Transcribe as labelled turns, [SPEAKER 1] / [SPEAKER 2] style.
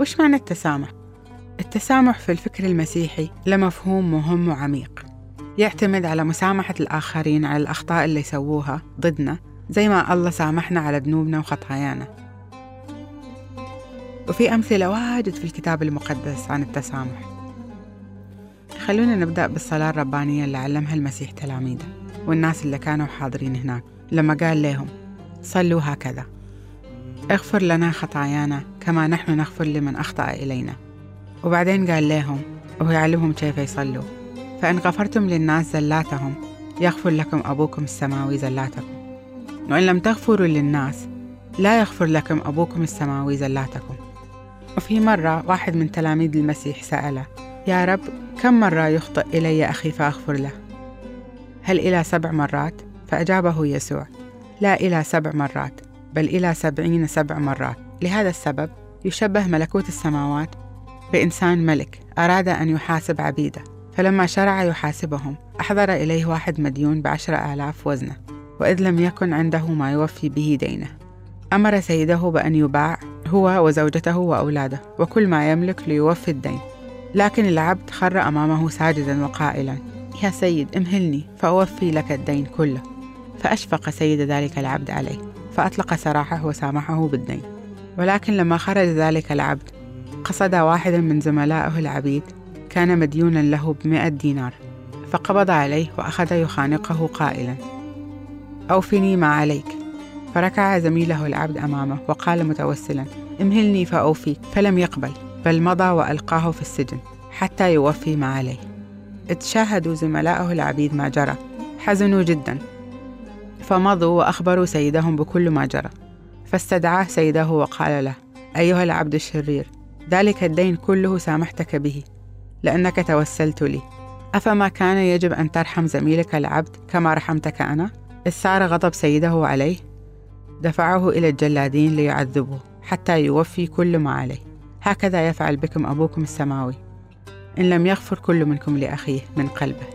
[SPEAKER 1] وش معنى التسامح؟ التسامح في الفكر المسيحي له مفهوم مهم وعميق. يعتمد على مسامحة الآخرين على الأخطاء اللي يسووها ضدنا زي ما الله سامحنا على ذنوبنا وخطايانا. وفي أمثلة واجد في الكتاب المقدس عن التسامح. خلونا نبدأ بالصلاة الربانية اللي علمها المسيح تلاميذه والناس اللي كانوا حاضرين هناك لما قال لهم صلوا هكذا. اغفر لنا خطايانا كما نحن نغفر لمن أخطأ إلينا. وبعدين قال لهم وهو يعلمهم كيف يصلوا. فإن غفرتم للناس زلاتهم يغفر لكم أبوكم السماوي زلاتكم. وإن لم تغفروا للناس لا يغفر لكم أبوكم السماوي زلاتكم. وفي مرة واحد من تلاميذ المسيح سأله يا رب كم مرة يخطئ إلي أخي فأغفر له؟ هل إلى سبع مرات؟ فأجابه يسوع لا إلى سبع مرات بل إلى سبعين سبع مرات. لهذا السبب يشبه ملكوت السماوات بإنسان ملك أراد أن يحاسب عبيده فلما شرع يحاسبهم أحضر إليه واحد مديون بعشر آلاف وزنة وإذ لم يكن عنده ما يوفي به دينه. أمر سيده بأن يباع هو وزوجته وأولاده وكل ما يملك ليوفي الدين. لكن العبد خر أمامه ساجدا وقائلا يا سيد امهلني فأوفي لك الدين كله. فأشفق سيد ذلك العبد عليه فأطلق سراحه وسامحه بالدين. ولكن لما خرج ذلك العبد قصد واحدا من زملائه العبيد كان مديونا له بمئة دينار فقبض عليه وأخذ يخانقه قائلا أوفني ما عليك. فركع زميله العبد أمامه وقال متوسلا امهلني فأوفيك فلم يقبل بل مضى وألقاه في السجن حتى يوفي ما عليه. اتشاهدوا زملائه العبيد ما جرى حزنوا جدا فمضوا وأخبروا سيدهم بكل ما جرى. فاستدعاه سيده وقال له أيها العبد الشرير ذلك الدين كله سامحتك به لأنك توسلت لي. أفما كان يجب أن ترحم زميلك العبد كما رحمتك أنا؟ ثار غضب سيده عليه دفعه إلى الجلادين ليعذبوه حتى يوفي كل ما عليه. هكذا يفعل بكم أبوكم السماوي. إن لم يغفر كل منكم لأخيه من قلبه.